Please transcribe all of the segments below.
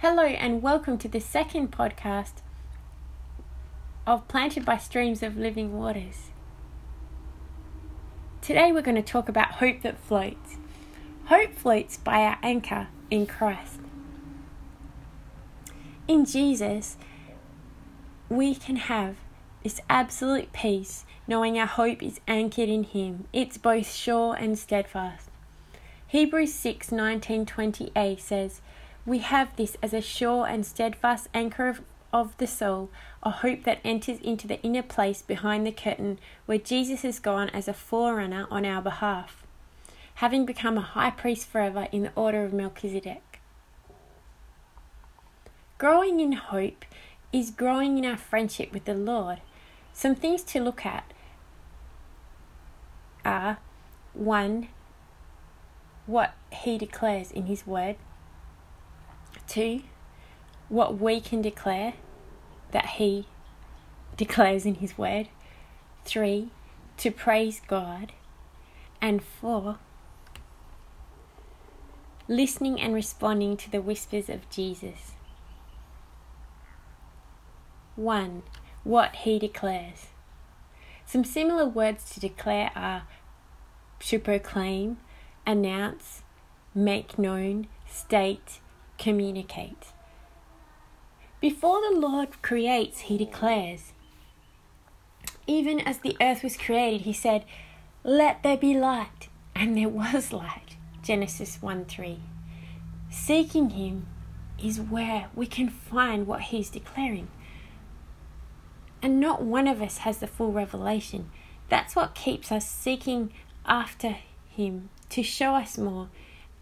Hello, and welcome to the second podcast of Planted by Streams of Living Waters. Today we're going to talk about hope that floats. Hope floats by our anchor in Christ. In Jesus, we can have this absolute peace knowing our hope is anchored in Him. It's both sure and steadfast. Hebrews 6 19 20a says, we have this as a sure and steadfast anchor of, of the soul, a hope that enters into the inner place behind the curtain where Jesus has gone as a forerunner on our behalf, having become a high priest forever in the order of Melchizedek. Growing in hope is growing in our friendship with the Lord. Some things to look at are 1. What He declares in His Word. Two, what we can declare that He declares in His Word. Three, to praise God. And four, listening and responding to the whispers of Jesus. 1. What he declares. Some similar words to declare are to proclaim, announce, make known, state, communicate. Before the Lord creates, he declares. Even as the earth was created, he said, Let there be light, and there was light. Genesis 1 3. Seeking him is where we can find what he's declaring. And not one of us has the full revelation. That's what keeps us seeking after him to show us more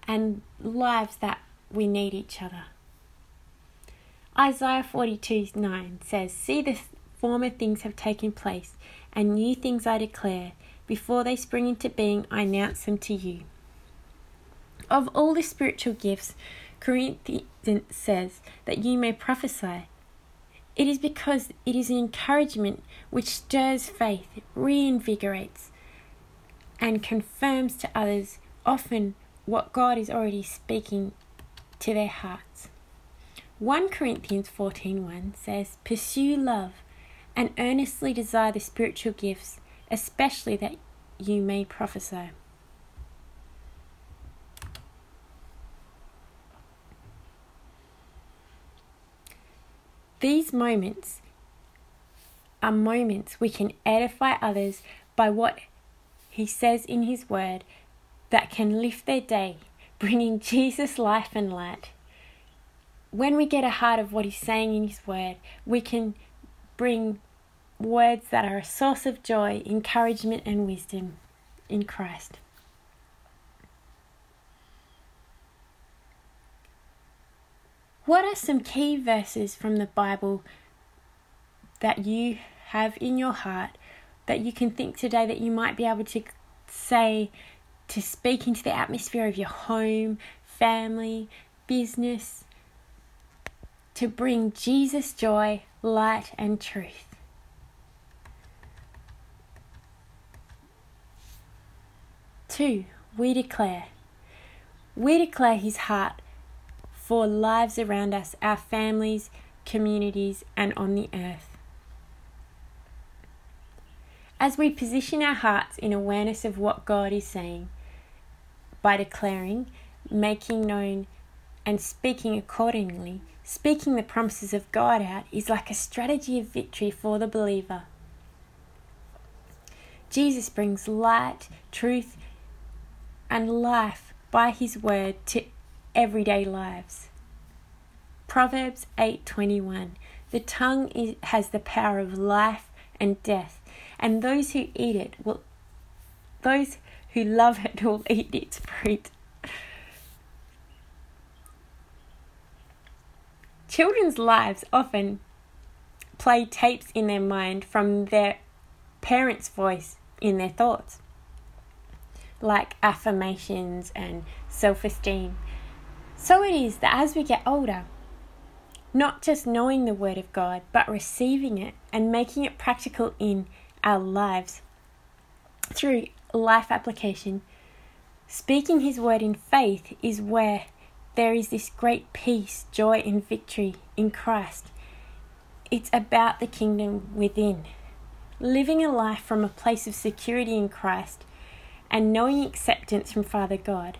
and lives that we need each other. Isaiah 42 9 says, See, the former things have taken place, and new things I declare. Before they spring into being, I announce them to you. Of all the spiritual gifts, Corinthians says that you may prophesy. It is because it is an encouragement which stirs faith, reinvigorates, and confirms to others often what God is already speaking to their hearts. 1 Corinthians 14:1 says, "Pursue love and earnestly desire the spiritual gifts, especially that you may prophesy." These moments are moments we can edify others by what he says in his word that can lift their day bringing Jesus life and light. When we get a heart of what He's saying in His Word, we can bring words that are a source of joy, encouragement, and wisdom in Christ. What are some key verses from the Bible that you have in your heart that you can think today that you might be able to say to speak into the atmosphere of your home, family, business, to bring Jesus joy, light, and truth. Two, we declare. We declare His heart for lives around us, our families, communities, and on the earth. As we position our hearts in awareness of what God is saying, by declaring, making known, and speaking accordingly, speaking the promises of God out is like a strategy of victory for the believer. Jesus brings light, truth, and life by his word to everyday lives. Proverbs 8:21 The tongue is, has the power of life and death, and those who eat it will those who love it will eat its fruit. Children's lives often play tapes in their mind from their parents' voice in their thoughts, like affirmations and self esteem. So it is that as we get older, not just knowing the Word of God, but receiving it and making it practical in our lives through life application. Speaking His word in faith is where there is this great peace, joy, and victory in Christ. It's about the kingdom within. Living a life from a place of security in Christ and knowing acceptance from Father God